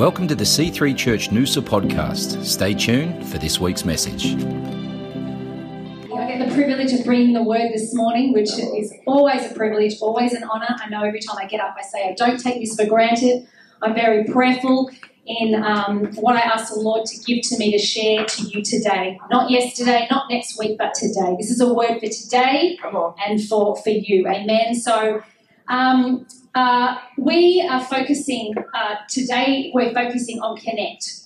Welcome to the C3 Church Noosa podcast. Stay tuned for this week's message. I get the privilege of bringing the word this morning, which is always a privilege, always an honour. I know every time I get up, I say, I don't take this for granted. I'm very prayerful in um, what I ask the Lord to give to me to share to you today. Not yesterday, not next week, but today. This is a word for today and for, for you. Amen. So, um, uh, we are focusing uh, today, we're focusing on Connect.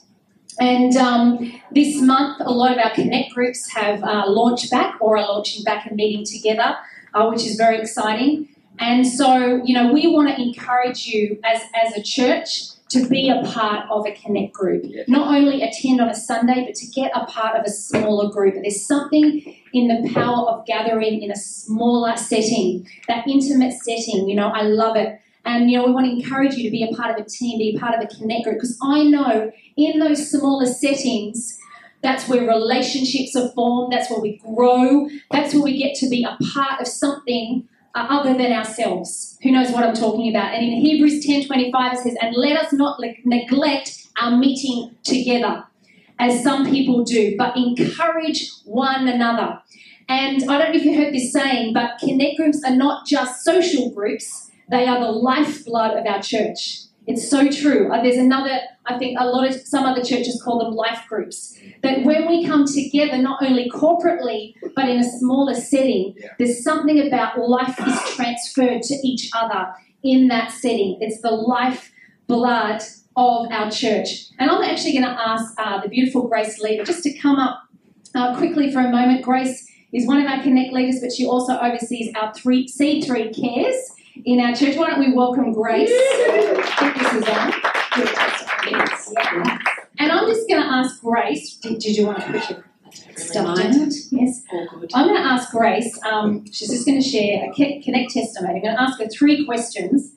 And um, this month, a lot of our Connect groups have uh, launched back or are launching back and meeting together, uh, which is very exciting. And so, you know, we want to encourage you as, as a church to be a part of a Connect group. Not only attend on a Sunday, but to get a part of a smaller group. There's something in the power of gathering in a smaller setting, that intimate setting. You know, I love it. And, you know, we want to encourage you to be a part of a team, be a part of a Connect group, because I know in those smaller settings, that's where relationships are formed, that's where we grow, that's where we get to be a part of something Uh, other than ourselves. Who knows what I'm talking about? And in Hebrews 10:25 it says, "And let us not le- neglect our meeting together, as some people do, but encourage one another." And I don't know if you heard this saying, but connect groups are not just social groups; they are the lifeblood of our church. It's so true. Uh, there's another, I think a lot of some other churches call them life groups. That when we come together, not only corporately, but in a smaller setting, there's something about life is transferred to each other in that setting. It's the life blood of our church. And I'm actually going to ask uh, the beautiful Grace Leader just to come up uh, quickly for a moment. Grace is one of our Connect leaders, but she also oversees our three C3 cares in our church. Why don't we welcome Grace? I think this is on. Yes, yeah. And I'm just going to ask Grace. Did, did you want to put your stuff down? Yes. I'm going to ask Grace. Um, she's just going to share a Connect testimony. I'm going to ask her three questions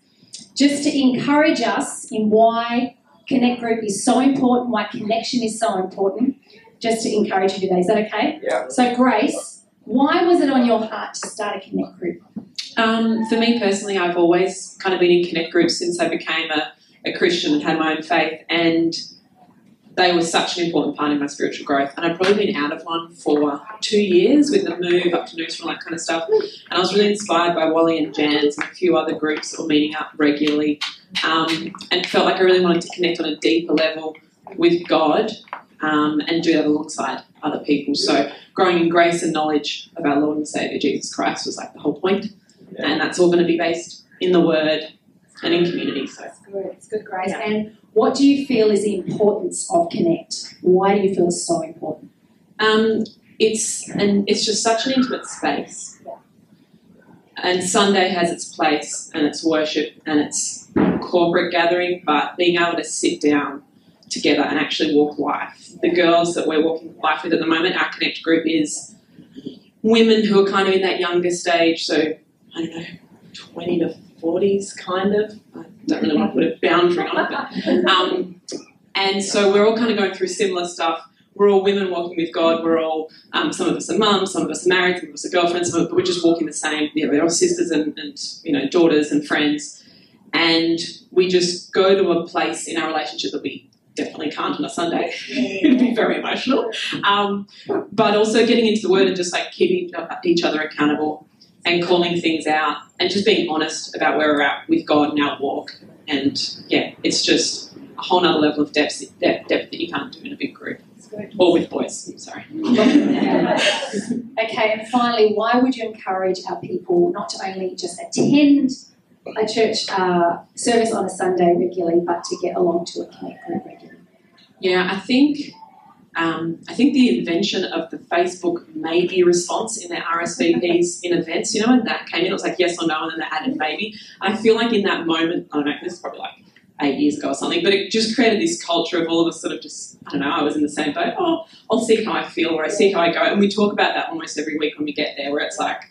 just to encourage us in why Connect Group is so important, why connection is so important. Just to encourage you today. Is that okay? Yeah. So, Grace, why was it on your heart to start a Connect Group? Um, for me personally, I've always kind of been in connect groups since I became a, a Christian and had my own faith, and they were such an important part in my spiritual growth. And I've probably been out of one for two years with the move up to Noosa and all that kind of stuff. And I was really inspired by Wally and Jans and a few other groups were meeting up regularly, um, and felt like I really wanted to connect on a deeper level with God um, and do that alongside other people. So growing in grace and knowledge of our Lord and Savior Jesus Christ was like the whole point and that's all going to be based in the Word and in community. So, It's good. It's good, Grace. Yeah. And what do you feel is the importance of Connect? Why do you feel it's so important? um, it's and it's just such an intimate space. And Sunday has its place and its worship and its corporate gathering, but being able to sit down together and actually walk life. The girls that we're walking life with at the moment, our Connect group is women who are kind of in that younger stage, so I don't know, 20 to 40s kind of. I don't really want to put a boundary on it, but um, and so we're all kind of going through similar stuff. We're all women walking with God. We're all, um, some of us are mums, some of us are married, some of us are girlfriends, but we're just walking the same. Know, we're all sisters and, and you know daughters and friends, and we just go to a place in our relationship that we definitely can't on a Sunday. It'd be very emotional, um, but also getting into the Word and just like keeping each other accountable and calling things out and just being honest about where we're at with God and our walk. And yeah, it's just a whole nother level of depth, depth, depth that you can't do in a big group or with boys. I'm sorry. Okay, and finally, why would you encourage our people not to only just attend a church uh, service on a Sunday regularly, but to get along to a Connect group regularly? Yeah, I think um, I think the invention of the Facebook maybe response in their RSVPs in events, you know, when that came in, it was like yes or no, and then they added maybe. I feel like in that moment, I don't know, this is probably like eight years ago or something, but it just created this culture of all of us sort of just, I don't know, I was in the same boat. Oh, I'll see how I feel or I see how I go. And we talk about that almost every week when we get there, where it's like,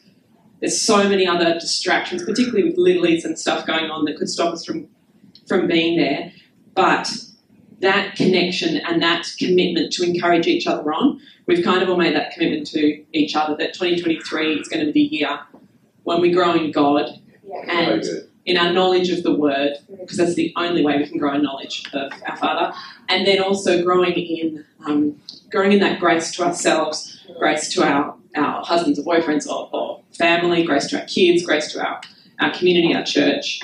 there's so many other distractions, particularly with lilies and stuff going on that could stop us from from being there. But that connection and that commitment to encourage each other on, we've kind of all made that commitment to each other that 2023 is going to be the year when we grow in God Yeah. and in our knowledge of the Word, because that's the only way we can grow in knowledge of our Father, and then also growing in um, growing in that grace to ourselves, grace to our, our husbands or boyfriends or, or family, grace to our kids, grace to our, our community, our church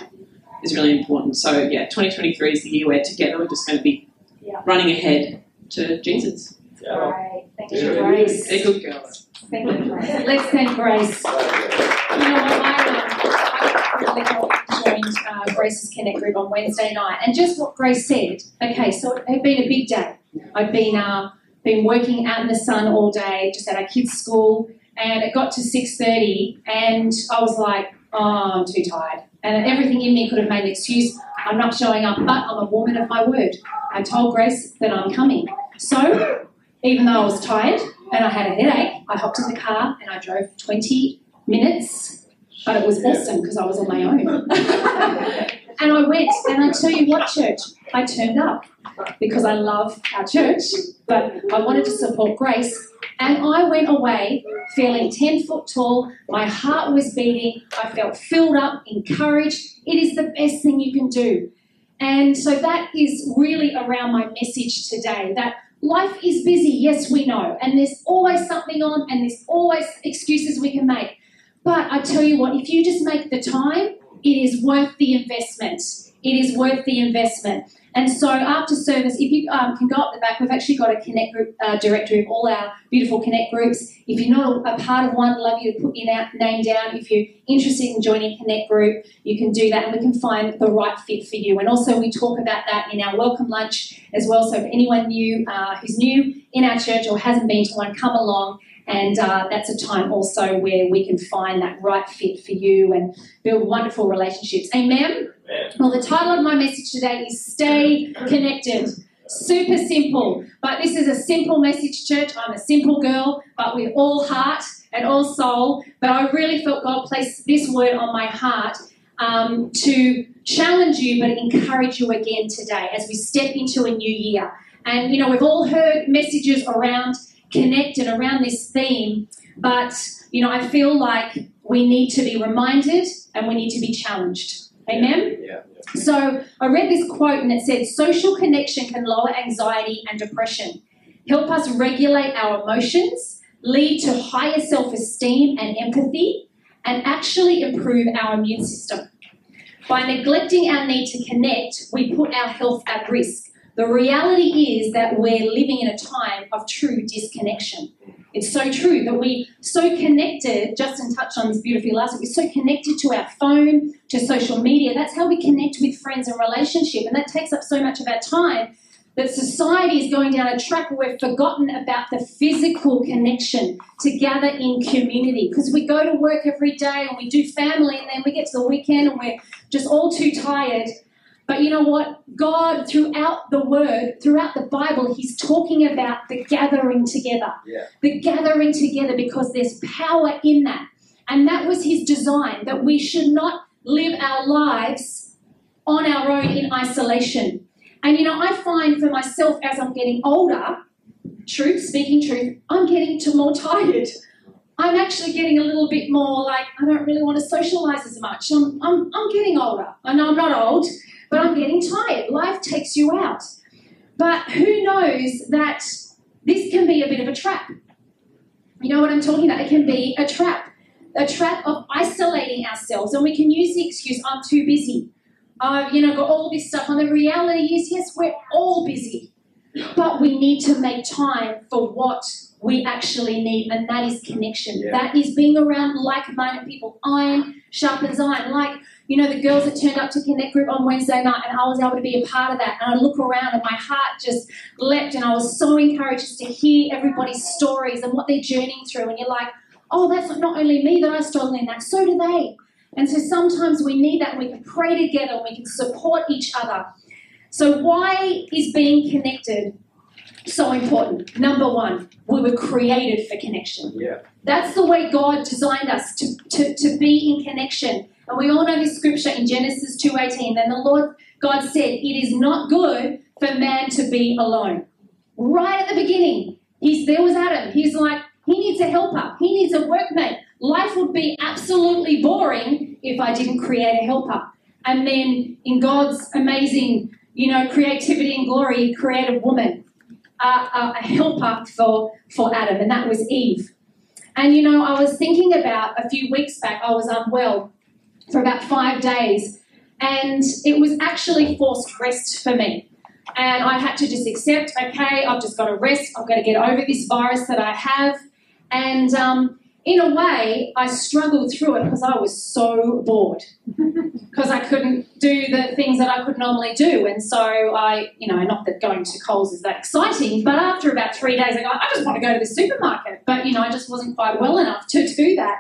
is really important. So yeah, 2023 is the year where together we're just going to be Yeah. running ahead to Jesus. Right. Thank you, Yeah. Grace. They're good girls. Thank you, Grace. Let's thank Grace. You know what? I, um, I really joined uh, Grace's Connect group on Wednesday night, and just what Grace said. Okay, so it had been a big day. I'd been uh, been working out in the sun all day, just at our kids' school, and it got to six thirty, and I was like, oh, I'm too tired, and everything in me could have made an excuse. I'm not showing up, but I'm a woman of my word. I told Grace that I'm coming, so even though I was tired and I had a headache, I hopped in the car and I drove 20 minutes, but it was awesome because I was on my own. and I went, and I tell you what, church, I turned up because I love our church, but I wanted to support Grace. And I went away feeling 10 foot tall. My heart was beating. I felt filled up, encouraged. It is the best thing you can do. And so that is really around my message today that life is busy, yes, we know, and there's always something on, and there's always excuses we can make. But I tell you what, if you just make the time, it is worth the investment. It is worth the investment. And so after service, if you um, can go up the back, we've actually got a Connect group uh, directory of all our beautiful Connect groups. If you're not a, part of one, love you to put your na- name down. If you're interested in joining Connect group, you can do that and we can find the right fit for you. And also we talk about that in our welcome lunch as well. So if anyone new uh, who's new in our church or hasn't been to one, come along. And uh, that's a time also where we can find that right fit for you and build wonderful relationships. Amen. Well, the title of my message today is Stay Connected. Super simple, but this is a simple message, church. I'm a simple girl, but with all heart and all soul. But I really felt God placed this word on my heart um, to challenge you, but encourage you again today as we step into a new year. And you know, we've all heard messages around connected around this theme, but you know, I feel like we need to be reminded and we need to be challenged. Amen. Yeah. So I read this quote and it said, Social connection can lower anxiety and depression, help us regulate our emotions, lead to higher self esteem and empathy, and actually improve our immune system. By neglecting our need to connect, we put our health at risk. The reality is that we're living in a time of true disconnection. It's so true that we so connected, Justin touched on this beautifully last week, we're so connected to our phone, to social media. That's how we connect with friends and relationship. And that takes up so much of our time that society is going down a track where we've forgotten about the physical connection to gather in community. Because we go to work every day and we do family and then we get to the weekend and we're just all too tired. But you know what? God, throughout the Word, throughout the Bible, He's talking about the gathering together. Yeah. The gathering together because there's power in that. And that was His design, that we should not live our lives on our own in isolation. And you know, I find for myself as I'm getting older, truth, speaking truth, I'm getting to more tired. I'm actually getting a little bit more like I don't really want to socialize as much. I'm, I'm, I'm getting older. I know I'm not old, but I'm getting tired. Life takes you out. But who knows that this can be a bit of a trap? You know what I'm talking about? It can be a trap. A trap of isolating ourselves. And we can use the excuse, I'm too busy. I've, you know, got all this stuff. And the reality is, yes, we're all busy. But we need to make time for what we actually need, and that is connection. Yeah. That is being around like-minded people. Iron sharpens iron. Like you know, the girls that turned up to Connect Group on Wednesday night, and I was able to be a part of that. And I look around, and my heart just leapt, and I was so encouraged just to hear everybody's stories and what they're journeying through. And you're like, oh, that's not only me that I struggle in that, so do they. And so sometimes we need that, and we can pray together, and we can support each other. So why is being connected so important? Number one, we were created for connection. Yeah. That's the way God designed us to, to, to be in connection. And we all know this scripture in Genesis 2.18. Then the Lord God said, It is not good for man to be alone. Right at the beginning, he's there was Adam. He's like, he needs a helper, he needs a workmate. Life would be absolutely boring if I didn't create a helper. And then in God's amazing, you know, creativity and glory, He created a woman, a, a helper for, for Adam, and that was Eve. And you know, I was thinking about a few weeks back, I was unwell for about five days, and it was actually forced rest for me. And I had to just accept, okay, I've just got to rest, I've got to get over this virus that I have. And um, in a way, I struggled through it because I was so bored. Because I couldn't do the things that I could normally do. And so I, you know, not that going to Coles is that exciting, but after about three days, I go, I just want to go to the supermarket. But, you know, I just wasn't quite well enough to do that.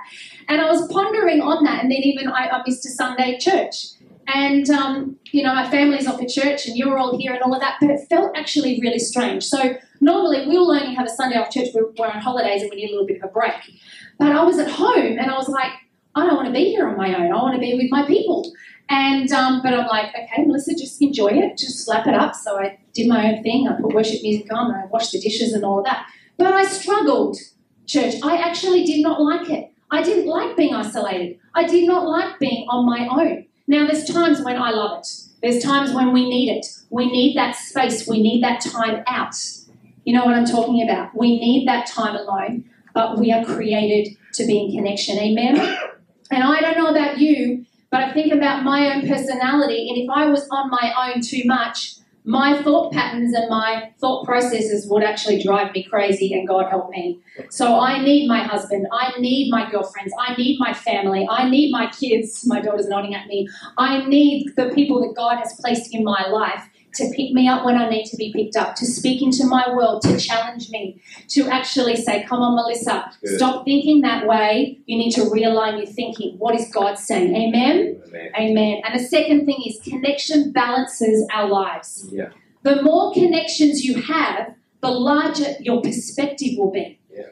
And I was pondering on that. And then even I, I missed a Sunday church. And, um, you know, my family's off at church and you're all here and all of that, but it felt actually really strange. So normally we'll only have a Sunday off church, we're, we're on holidays and we need a little bit of a break. But I was at home and I was like, I don't want to be here on my own. I want to be with my people. And um, but I'm like, okay, Melissa, just enjoy it, just slap it up. So I did my own thing. I put worship music on, I washed the dishes and all of that. But I struggled, church. I actually did not like it. I didn't like being isolated. I did not like being on my own. Now, there's times when I love it. There's times when we need it. We need that space. We need that time out. You know what I'm talking about? We need that time alone, but we are created to be in connection. Amen? And I don't know about you, but I think about my own personality, and if I was on my own too much, my thought patterns and my thought processes would actually drive me crazy, and God help me. So I need my husband, I need my girlfriends, I need my family, I need my kids. My daughter's nodding at me. I need the people that God has placed in my life to pick me up when I need to be picked up, to speak into my world, to challenge me, to actually say, Come on, Melissa, Good. stop thinking that way. You need to realign your thinking. What is God saying? Amen? Amen. Amen. And the second thing is connection balances our lives. Yeah. The more connections you have, the larger your perspective will be. Yeah.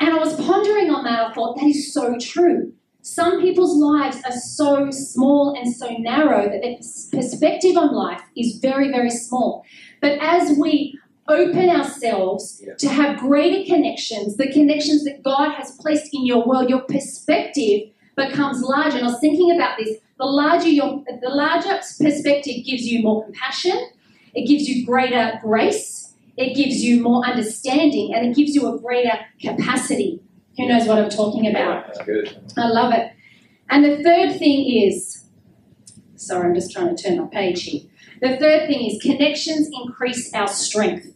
And I was pondering on that. I thought that is so true. Some people's lives are so small and so narrow that their perspective on life is very, very small. But as we open ourselves Yeah. to have greater connections, the connections that God has placed in your world, your perspective becomes larger. And I was thinking about this. The larger your the larger perspective gives you more compassion, it gives you greater grace, it gives you more understanding, and it gives you a greater capacity. Who knows what I'm talking about? That's good. I love it. And the third thing is sorry, I'm just trying to turn my page here. The third thing is connections increase our strength.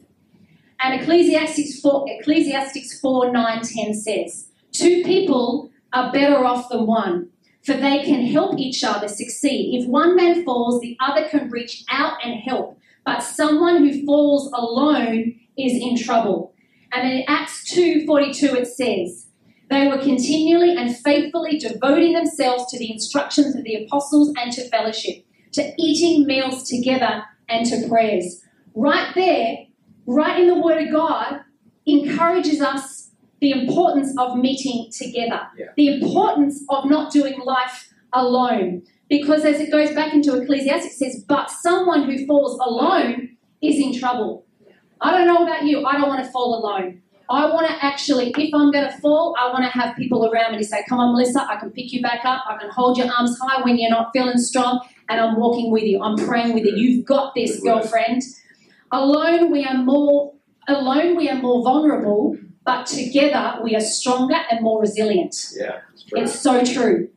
And Ecclesiastes 4, Ecclesiastes 4 9 10 says, Two people are better off than one, for they can help each other succeed. If one man falls, the other can reach out and help. But someone who falls alone is in trouble. And in Acts 2:42 it says, they were continually and faithfully devoting themselves to the instructions of the apostles and to fellowship, to eating meals together and to prayers. Right there, right in the Word of God, encourages us the importance of meeting together, Yeah. the importance of not doing life alone. Because as it goes back into Ecclesiastes, it says, But someone who falls alone is in trouble. I don't know about you, I don't want to fall alone. I want to actually, if I'm going to fall, I want to have people around me to say, Come on, Melissa, I can pick you back up. I can hold your arms high when you're not feeling strong, and I'm walking with you. I'm praying with you. You've got this, girlfriend. Alone, we are more. Alone, we are more vulnerable, but together, we are stronger and more resilient. Yeah. It's so true.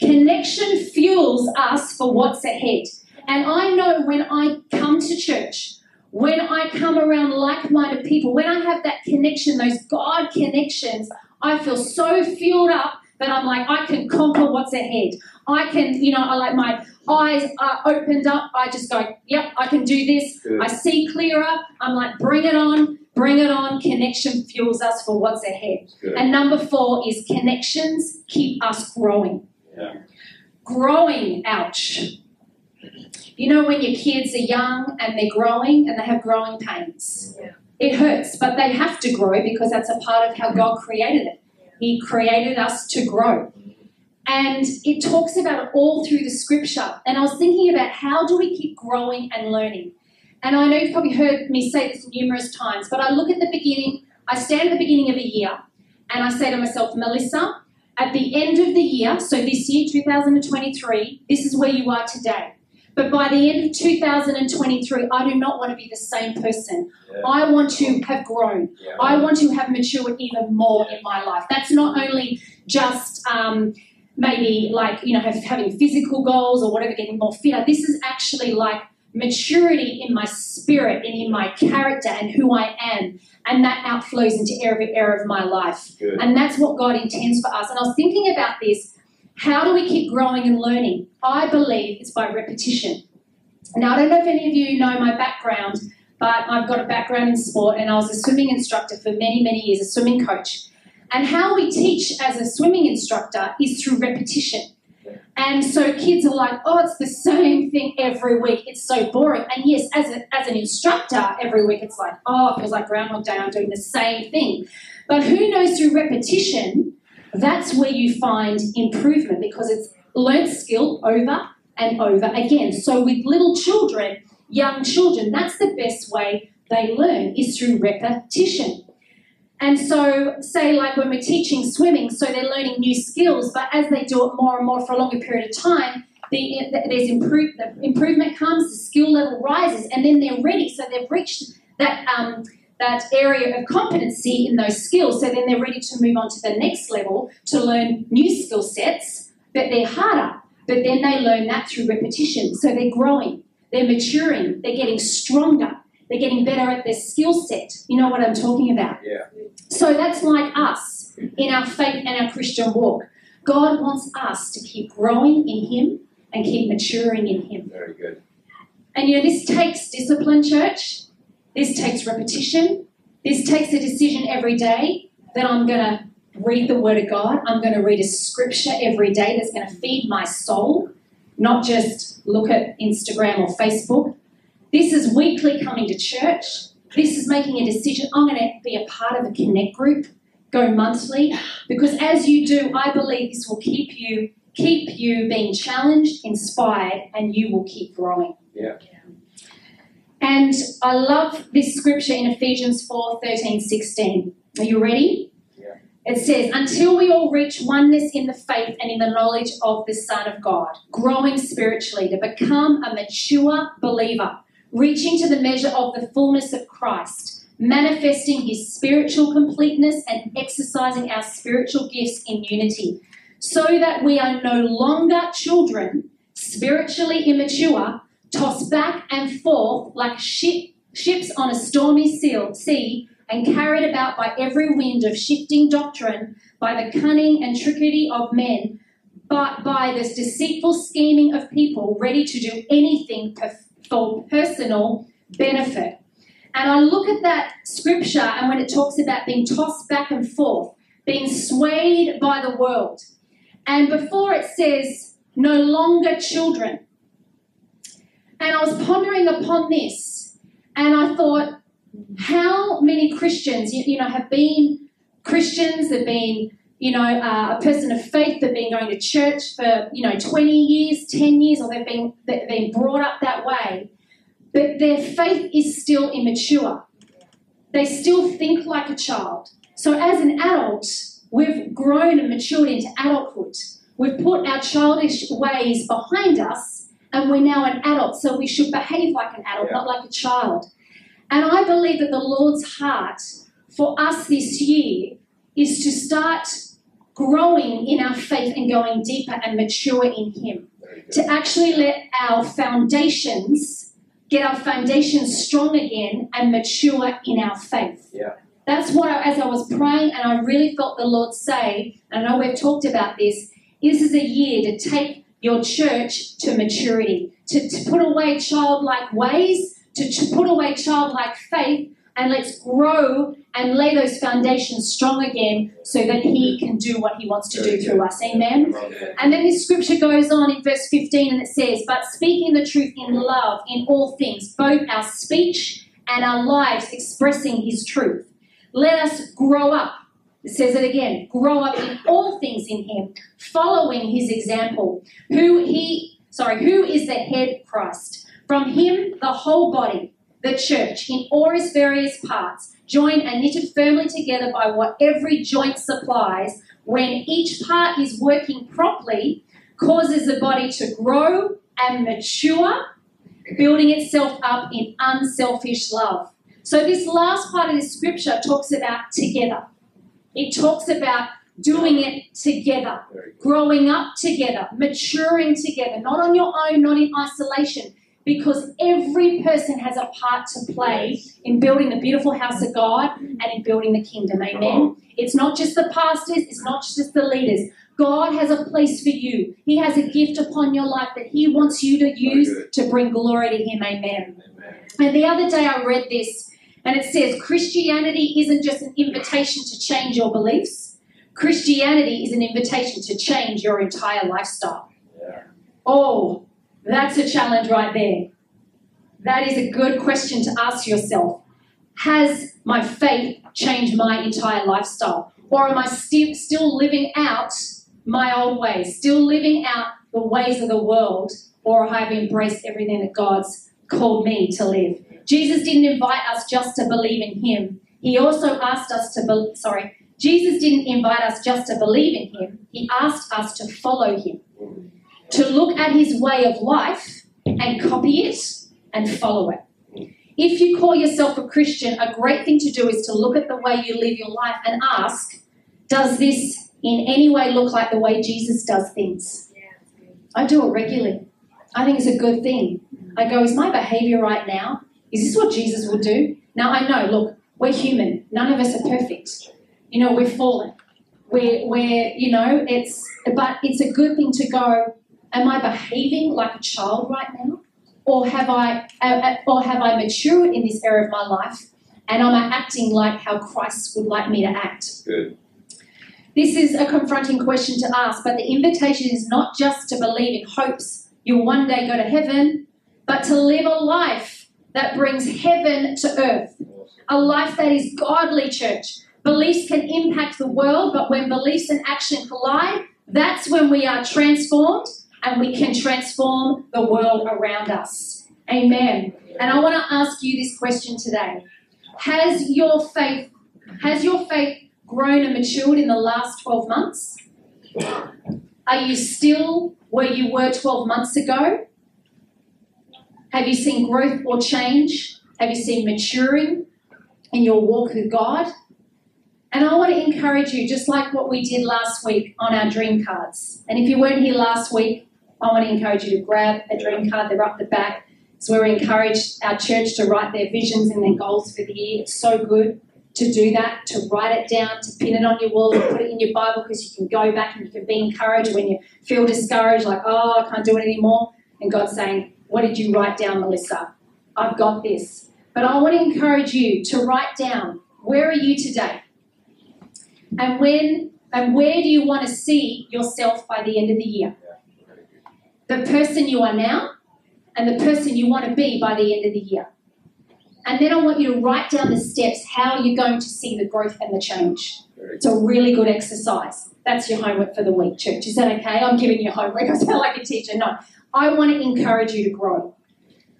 Connection fuels us for what's ahead. And I know when I come to church, when I come around like minded people, when I have that connection, those God connections, I feel so fueled up that I'm like, I can conquer what's ahead. I can, you know, I like my eyes are opened up. I just go, yep, I can do this. Good. I see clearer. I'm like, bring it on, bring it on. Connection fuels us for what's ahead. Good. And number four is connections keep us growing. Yeah. Growing, ouch. You know, when your kids are young and they're growing and they have growing pains, Yeah. it hurts, but they have to grow because that's a part of how God created it. He created us to grow. And it talks about it all through the scripture. And I was thinking about how do we keep growing and learning? And I know you've probably heard me say this numerous times, but I look at the beginning, I stand at the beginning of a year and I say to myself, Melissa, at the end of the year, so this year, 2023, this is where you are today. But by the end of 2023, I do not want to be the same person. Yeah. I want to have grown. Yeah. I want to have matured even more in my life. That's not only just um, maybe like, you know, have, having physical goals or whatever, getting more fitter. This is actually like maturity in my spirit and in my character and who I am. And that outflows into every area of my life. Good. And that's what God intends for us. And I was thinking about this how do we keep growing and learning? I believe it's by repetition. Now, I don't know if any of you know my background, but I've got a background in sport and I was a swimming instructor for many, many years, a swimming coach. And how we teach as a swimming instructor is through repetition. And so kids are like, oh, it's the same thing every week. It's so boring. And yes, as, a, as an instructor, every week it's like, oh, it feels like Groundhog Day, I'm doing the same thing. But who knows through repetition, that's where you find improvement because it's learnt skill over and over again. So with little children, young children, that's the best way they learn is through repetition. And so, say, like when we're teaching swimming, so they're learning new skills, but as they do it more and more for a longer period of time, the, there's improve, the improvement comes, the skill level rises, and then they're ready. So they've reached that um, that area of competency in those skills. So then they're ready to move on to the next level to learn new skill sets, but they're harder. But then they learn that through repetition. So they're growing, they're maturing, they're getting stronger, they're getting better at their skill set. You know what I'm talking about? Yeah. So that's like us in our faith and our Christian walk. God wants us to keep growing in Him and keep maturing in Him. Very good. And you know, this takes discipline, church. This takes repetition. This takes a decision every day that I'm going to read the Word of God. I'm going to read a scripture every day that's going to feed my soul, not just look at Instagram or Facebook. This is weekly coming to church. This is making a decision. I'm going to be a part of a connect group, go monthly, because as you do, I believe this will keep you keep you being challenged, inspired, and you will keep growing. Yeah. And I love this scripture in Ephesians 4 13, 16. Are you ready? Yeah. It says, Until we all reach oneness in the faith and in the knowledge of the Son of God, growing spiritually to become a mature believer, reaching to the measure of the fullness of Christ, manifesting his spiritual completeness and exercising our spiritual gifts in unity, so that we are no longer children, spiritually immature tossed back and forth like ship, ships on a stormy sea, and carried about by every wind of shifting doctrine, by the cunning and trickery of men, but by this deceitful scheming of people ready to do anything for personal benefit. And I look at that scripture, and when it talks about being tossed back and forth, being swayed by the world, and before it says, no longer children. And I was pondering upon this, and I thought, how many Christians, you, you know, have been Christians, they've been, you know, uh, a person of faith, they've been going to church for, you know, 20 years, 10 years, or they've been, they've been brought up that way, but their faith is still immature. They still think like a child. So as an adult, we've grown and matured into adulthood. We've put our childish ways behind us, and we're now an adult, so we should behave like an adult, Yeah. not like a child. And I believe that the Lord's heart for us this year is to start growing in our faith and going deeper and mature in Him. To actually let our foundations get our foundations strong again and mature in our faith. Yeah. That's what, I, as I was praying, and I really felt the Lord say, and I know we've talked about this, this is a year to take your church to maturity, to, to put away childlike ways, to, to put away childlike faith, and let's grow and lay those foundations strong again so that He can do what He wants to do through us. Amen. And then this scripture goes on in verse 15 and it says, But speaking the truth in love in all things, both our speech and our lives expressing his truth. Let us grow up. It says it again grow up in all things in him, following his example. Who he, sorry, who is the head Christ? From him, the whole body, the church, in all its various parts, joined and knitted firmly together by what every joint supplies, when each part is working properly, causes the body to grow and mature, building itself up in unselfish love. So, this last part of the scripture talks about together. It talks about doing it together, growing up together, maturing together, not on your own, not in isolation, because every person has a part to play in building the beautiful house of God and in building the kingdom. Amen. It's not just the pastors, it's not just the leaders. God has a place for you. He has a gift upon your life that He wants you to use to bring glory to Him. Amen. And the other day I read this, and it says Christianity isn't just an invitation to change your beliefs, Christianity is an invitation to change your entire lifestyle. Oh, that's a challenge right there. That is a good question to ask yourself. Has my faith changed my entire lifestyle? Or am I sti- still living out my old ways, still living out the ways of the world? Or have I embraced everything that God's called me to live? Jesus didn't invite us just to believe in Him. He also asked us to, be- sorry, Jesus didn't invite us just to believe in Him. He asked us to follow Him to look at his way of life and copy it and follow it. If you call yourself a Christian, a great thing to do is to look at the way you live your life and ask, does this in any way look like the way Jesus does things? I do it regularly. I think it's a good thing. I go, is my behavior right now? Is this what Jesus would do? Now I know, look, we're human. None of us are perfect. You know, we're fallen. We're, we're you know, it's, but it's a good thing to go, am I behaving like a child right now? Or have I, uh, or have I matured in this area of my life and am I acting like how Christ would like me to act? Good. This is a confronting question to ask, but the invitation is not just to believe in hopes you'll one day go to heaven, but to live a life that brings heaven to earth. A life that is godly, church. Beliefs can impact the world, but when beliefs and action collide, that's when we are transformed and we can transform the world around us. Amen. And I want to ask you this question today. Has your faith has your faith grown and matured in the last 12 months? Are you still where you were 12 months ago? Have you seen growth or change? Have you seen maturing in your walk with God? And I want to encourage you, just like what we did last week on our dream cards. And if you weren't here last week, I want to encourage you to grab a dream card. They're up the back. So we encourage our church to write their visions and their goals for the year. It's so good to do that, to write it down, to pin it on your wall, put it in your Bible because you can go back and you can be encouraged when you feel discouraged, like, oh, I can't do it anymore. And God's saying, what did you write down, Melissa? I've got this. But I want to encourage you to write down where are you today? And when and where do you want to see yourself by the end of the year? The person you are now and the person you want to be by the end of the year. And then I want you to write down the steps how you're going to see the growth and the change. It's a really good exercise. That's your homework for the week, church. Is that okay? I'm giving you homework. I sound like a teacher. No. I want to encourage you to grow.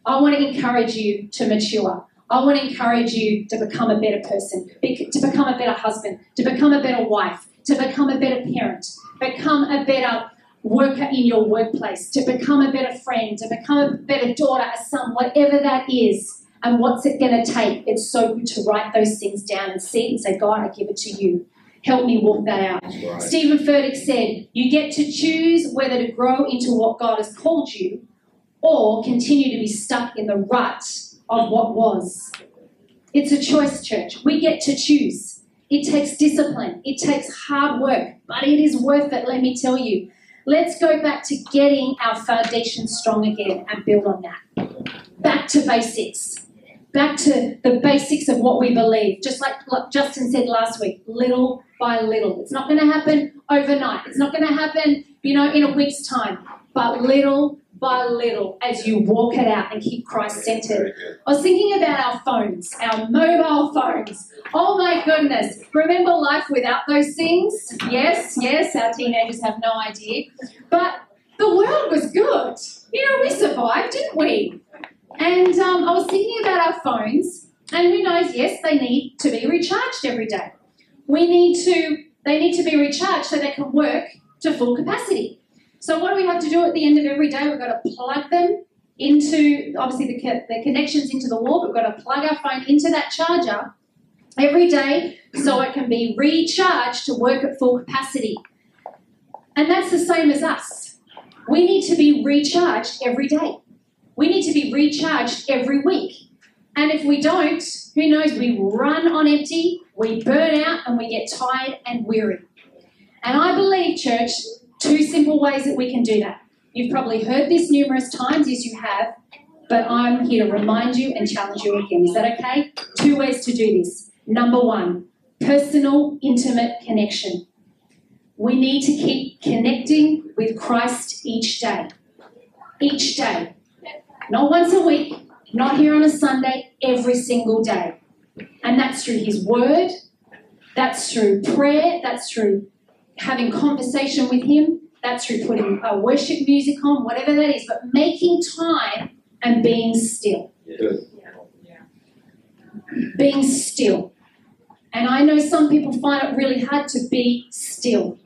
I want to encourage you to mature. I want to encourage you to become a better person, to become a better husband, to become a better wife, to become a better parent, become a better worker in your workplace, to become a better friend, to become a better daughter, a son, whatever that is. And what's it going to take? It's so good to write those things down and see it and say, God, I give it to you. Help me walk that out. Right. Steven Furtick said, You get to choose whether to grow into what God has called you or continue to be stuck in the rut of what was. It's a choice, church. We get to choose. It takes discipline, it takes hard work, but it is worth it, let me tell you. Let's go back to getting our foundation strong again and build on that. Back to basics. Back to the basics of what we believe. Just like Justin said last week, little by little. It's not going to happen overnight. It's not going to happen, you know, in a week's time. But little by little as you walk it out and keep Christ centered. I was thinking about our phones, our mobile phones. Oh my goodness. Remember life without those things? Yes, yes, our teenagers have no idea. But the world was good. You know, we survived, didn't we? And um, I was thinking about our phones, and who knows, yes, they need to be recharged every day. We need to, they need to be recharged so they can work to full capacity. So what do we have to do at the end of every day? We've got to plug them into, obviously the, the connections into the wall, we've got to plug our phone into that charger every day so it can be recharged to work at full capacity. And that's the same as us. We need to be recharged every day. We need to be recharged every week. And if we don't, who knows, we run on empty, we burn out, and we get tired and weary. And I believe, church, two simple ways that we can do that. You've probably heard this numerous times, yes, you have, but I'm here to remind you and challenge you again. Is that okay? Two ways to do this. Number one, personal, intimate connection. We need to keep connecting with Christ each day. Each day. Not once a week, not here on a Sunday, every single day. And that's through His Word, that's through prayer, that's through having conversation with Him, that's through putting uh, worship music on, whatever that is, but making time and being still. Good. Being still. And I know some people find it really hard to be still.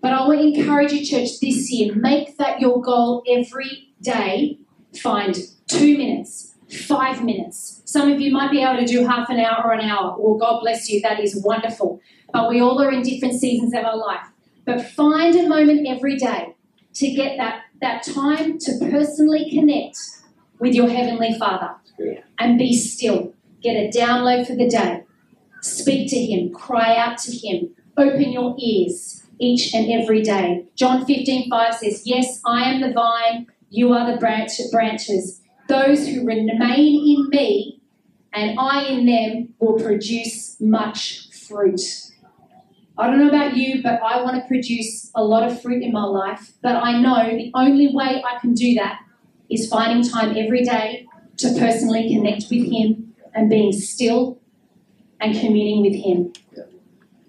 But I want to encourage you, church, this year, make that your goal every day. Find two minutes, five minutes. Some of you might be able to do half an hour or an hour. Well, God bless you, that is wonderful. But we all are in different seasons of our life. But find a moment every day to get that, that time to personally connect with your Heavenly Father and be still. Get a download for the day. Speak to Him, cry out to Him, open your ears each and every day. John 15 5 says, Yes, I am the vine, you are the branch, branches. Those who remain in me and I in them will produce much fruit. I don't know about you, but I want to produce a lot of fruit in my life. But I know the only way I can do that is finding time every day to personally connect with Him and being still and communing with Him.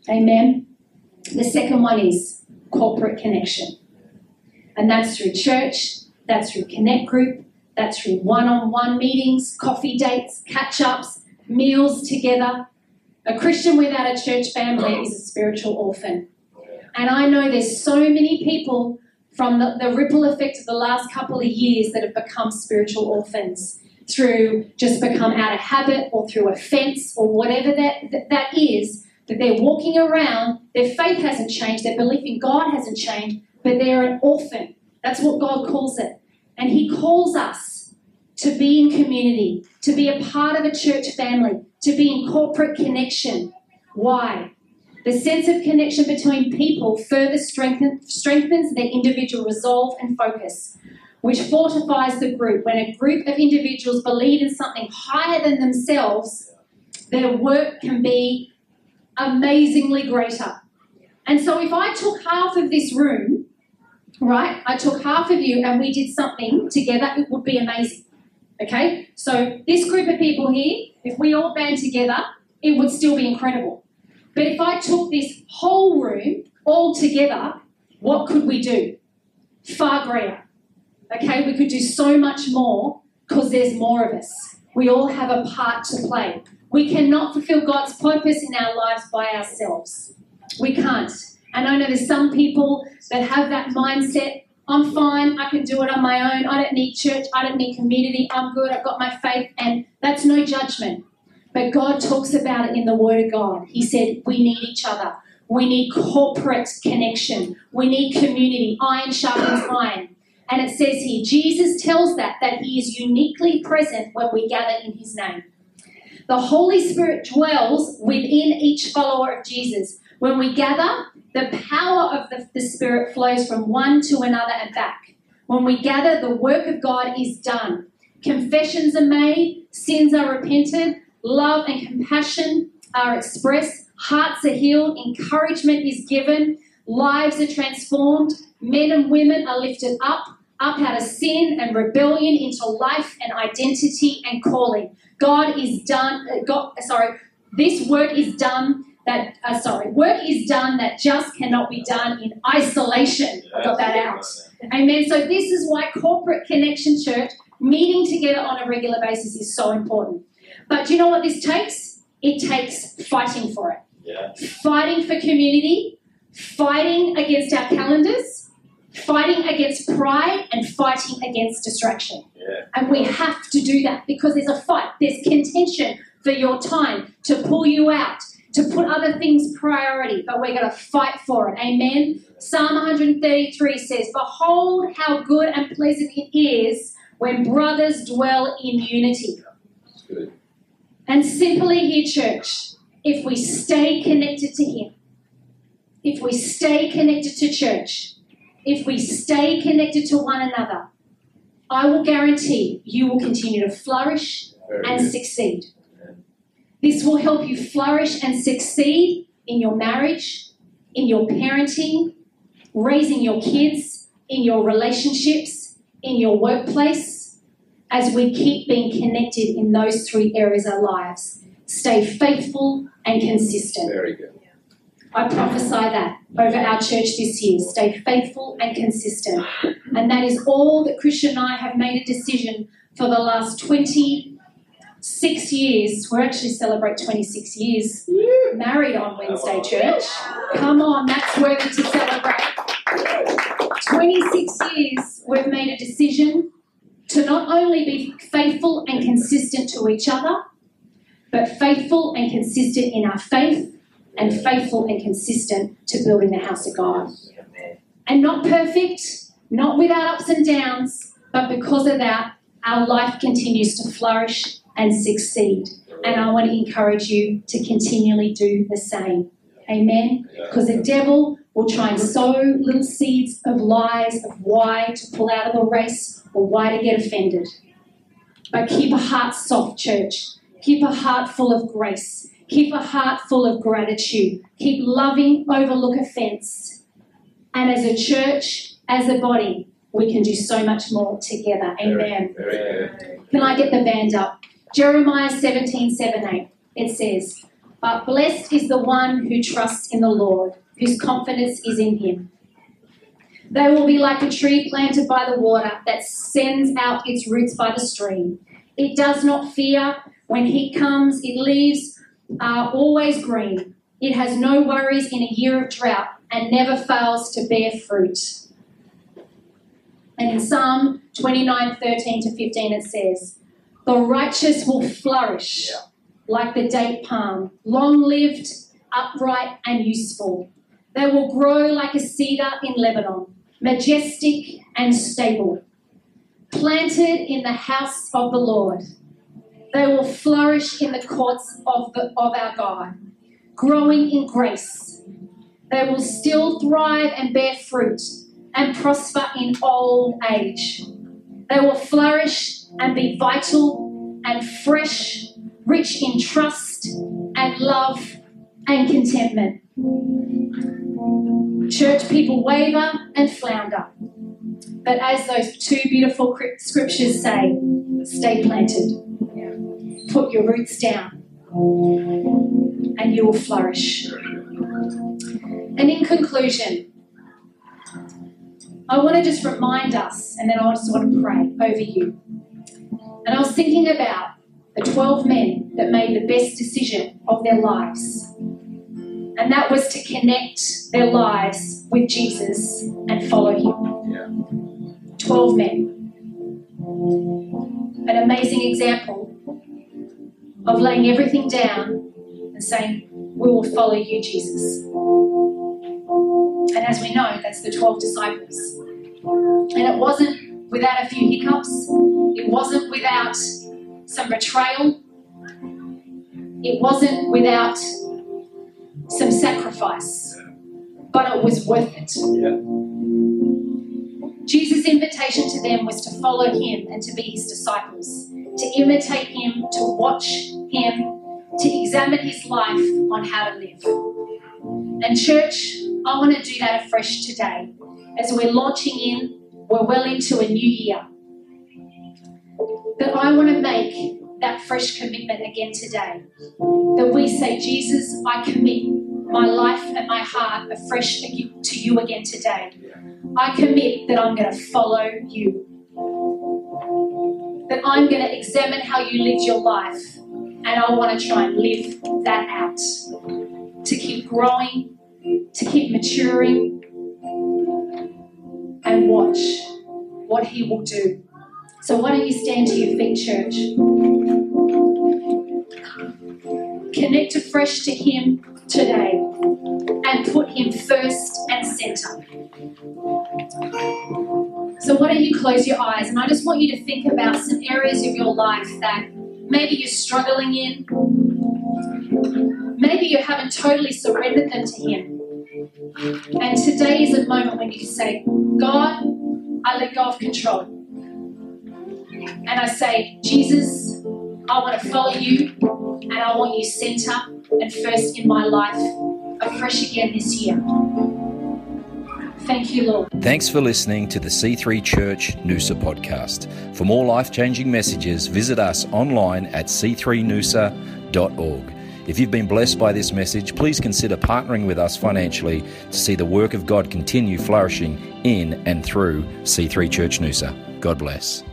Amen. The second one is corporate connection. And that's through church, that's through Connect Group, that's through one on one meetings, coffee dates, catch ups, meals together. A Christian without a church family is a spiritual orphan. And I know there's so many people from the, the ripple effect of the last couple of years that have become spiritual orphans through just become out of habit or through offense or whatever that, that, that is, that they're walking around, their faith hasn't changed, their belief in God hasn't changed, but they're an orphan. That's what God calls it. And He calls us to be in community, to be a part of a church family, to be in corporate connection. Why? The sense of connection between people further strengthen, strengthens their individual resolve and focus, which fortifies the group. When a group of individuals believe in something higher than themselves, their work can be amazingly greater. And so, if I took half of this room, right, I took half of you and we did something together, it would be amazing. Okay? So, this group of people here, if we all band together, it would still be incredible. But if I took this whole room all together, what could we do? Far greater. Okay, we could do so much more because there's more of us. We all have a part to play. We cannot fulfill God's purpose in our lives by ourselves. We can't. And I know there's some people that have that mindset I'm fine, I can do it on my own, I don't need church, I don't need community, I'm good, I've got my faith, and that's no judgment. But God talks about it in the Word of God. He said, We need each other. We need corporate connection. We need community. Iron sharpens iron. And it says here, Jesus tells that, that He is uniquely present when we gather in His name. The Holy Spirit dwells within each follower of Jesus. When we gather, the power of the, the Spirit flows from one to another and back. When we gather, the work of God is done. Confessions are made, sins are repented, love and compassion are expressed, hearts are healed, encouragement is given, lives are transformed, men and women are lifted up, up out of sin and rebellion into life and identity and calling. God is done, uh, God, sorry, this work is done that, uh, sorry, work is done that just cannot be done in isolation. I got that out. Amen. So this is why corporate connection church Meeting together on a regular basis is so important. But do you know what this takes? It takes fighting for it. Yeah. Fighting for community, fighting against our calendars, fighting against pride, and fighting against distraction. Yeah. And we have to do that because there's a fight, there's contention for your time to pull you out, to put other things priority, but we're going to fight for it. Amen. Psalm 133 says, Behold how good and pleasant it is when brothers dwell in unity. Good. And simply here, church, if we stay connected to Him, if we stay connected to church, if we stay connected to one another, I will guarantee you will continue to flourish and succeed. This will help you flourish and succeed in your marriage, in your parenting, raising your kids, in your relationships, in your workplace, as we keep being connected in those three areas of our lives. Stay faithful and consistent. Very good. I prophesy that over our church this year. Stay faithful and consistent. And that is all that Christian and I have made a decision for the last 26 years. We're actually celebrate 26 years married on Wednesday, church. Come on, that's worthy to celebrate. 26 years, we've made a decision to not only be faithful and consistent to each other, but faithful and consistent in our faith and faithful and consistent to building the house of God. And not perfect, not without ups and downs, but because of that, our life continues to flourish and succeed. And I want to encourage you to continually do the same. Amen. Because the devil will try and sow little seeds of lies of why to pull out of the race or why to get offended. But keep a heart soft, church. Keep a heart full of grace. Keep a heart full of gratitude. Keep loving, overlook offense. And as a church, as a body, we can do so much more together. Amen. Very. Can I get the band up? Jeremiah 17, 7, 8. It says, But blessed is the one who trusts in the Lord, whose confidence is in him. They will be like a tree planted by the water that sends out its roots by the stream. It does not fear when heat comes, its leaves are always green. It has no worries in a year of drought and never fails to bear fruit. And in Psalm 29 13 to 15, it says, The righteous will flourish like the date palm, long lived, upright, and useful. They will grow like a cedar in Lebanon, majestic and stable, planted in the house of the Lord. They will flourish in the courts of, the, of our God, growing in grace. They will still thrive and bear fruit and prosper in old age. They will flourish and be vital and fresh, rich in trust and love and contentment. Church people waver and flounder. But as those two beautiful scriptures say, stay planted. Put your roots down and you will flourish. And in conclusion, I want to just remind us, and then I just want to pray over you. And I was thinking about the 12 men that made the best decision of their lives. And that was to connect their lives with Jesus and follow him. Yeah. 12 men. An amazing example of laying everything down and saying, We will follow you, Jesus. And as we know, that's the 12 disciples. And it wasn't without a few hiccups, it wasn't without some betrayal, it wasn't without some sacrifice, but it was worth it. Yeah. Jesus' invitation to them was to follow him and to be his disciples, to imitate him, to watch him, to examine his life on how to live. And, church, I want to do that afresh today. As we're launching in, we're well into a new year. That I want to make that fresh commitment again today. That we say, Jesus, I commit my life and my heart afresh to you again today. I commit that I'm going to follow you. that I'm going to examine how you lived your life and I want to try and live that out. To keep growing, to keep maturing, and watch what He will do. So, why don't you stand to your feet, church? Connect afresh to Him today and put Him first and center. So, why don't you close your eyes? And I just want you to think about some areas of your life that maybe you're struggling in. Maybe you haven't totally surrendered them to Him. And today is a moment when you can say, God, I let go of control. And I say, Jesus, I want to follow you and I want you center and first in my life afresh again this year. Thank you, Lord. Thanks for listening to the C3 Church Noosa podcast. For more life changing messages, visit us online at c3noosa.org. If you've been blessed by this message, please consider partnering with us financially to see the work of God continue flourishing in and through C3 Church Noosa. God bless.